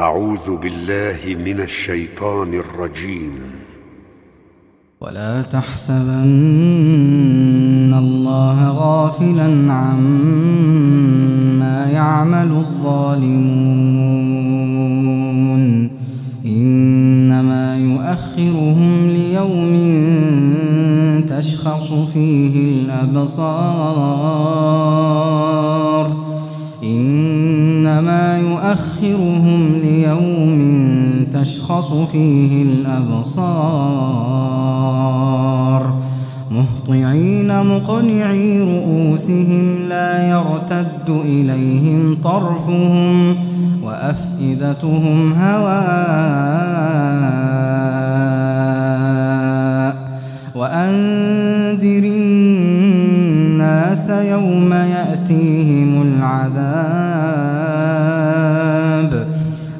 أعوذ بالله من الشيطان الرجيم. ولا تحسبن الله غافلا عما يعمل الظالمون. إنما يؤخرهم ليوم تشخص فيه الأبصار. إنما يؤخرهم ليوم تشخص فيه الأبصار. مهطعين مقنعي رؤوسهم لا يرتد إليهم طرفهم وأفئدتهم هواء. وأنذر الناس يوم يأتيهم العذاب.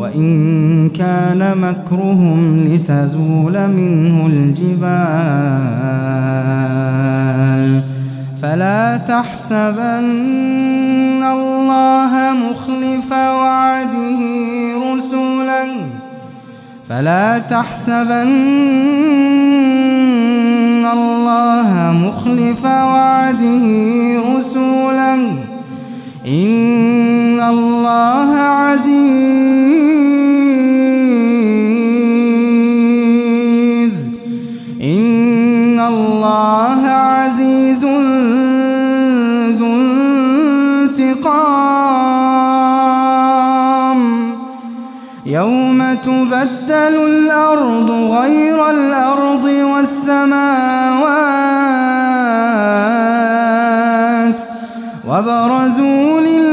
وإن كان مكرهم لتزول منه الجبال فلا تحسبن الله مخلف وعده رسلا فلا تحسبن الله مخلف وعده رسلا يوم تبدل الأرض غير الأرض والسماوات وبرزوا لله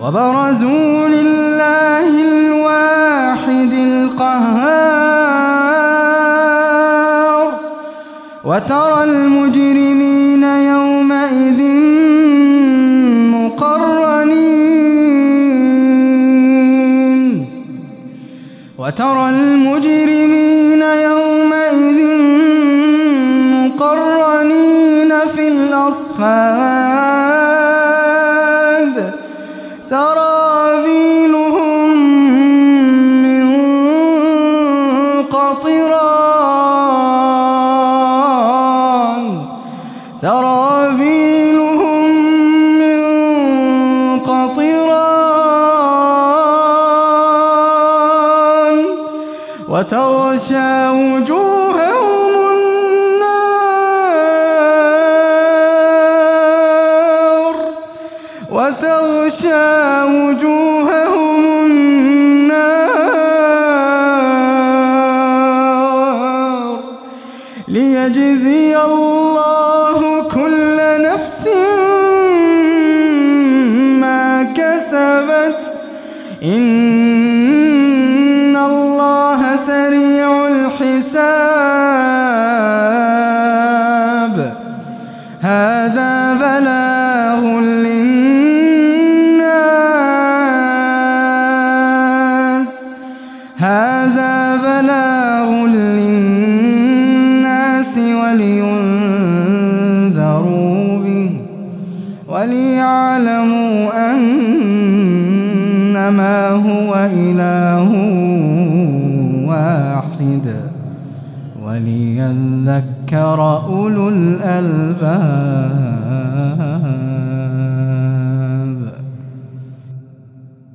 وبرزوا لله الواحد القهار وترى المجرمين وترى المجرمين يومئذ مقرنين في الأصفاد. سرابيلهم من قطران. سرابيلهم وتغشى وجوههم النار. وتغشى وجوههم النار. ليجزي الله كل نفس ما كسبت. إن هذا بلاغ للناس. هذا بلاغ للناس ولينذروا به وليعلموا أنما هو إله وليذكر أولو الألباب.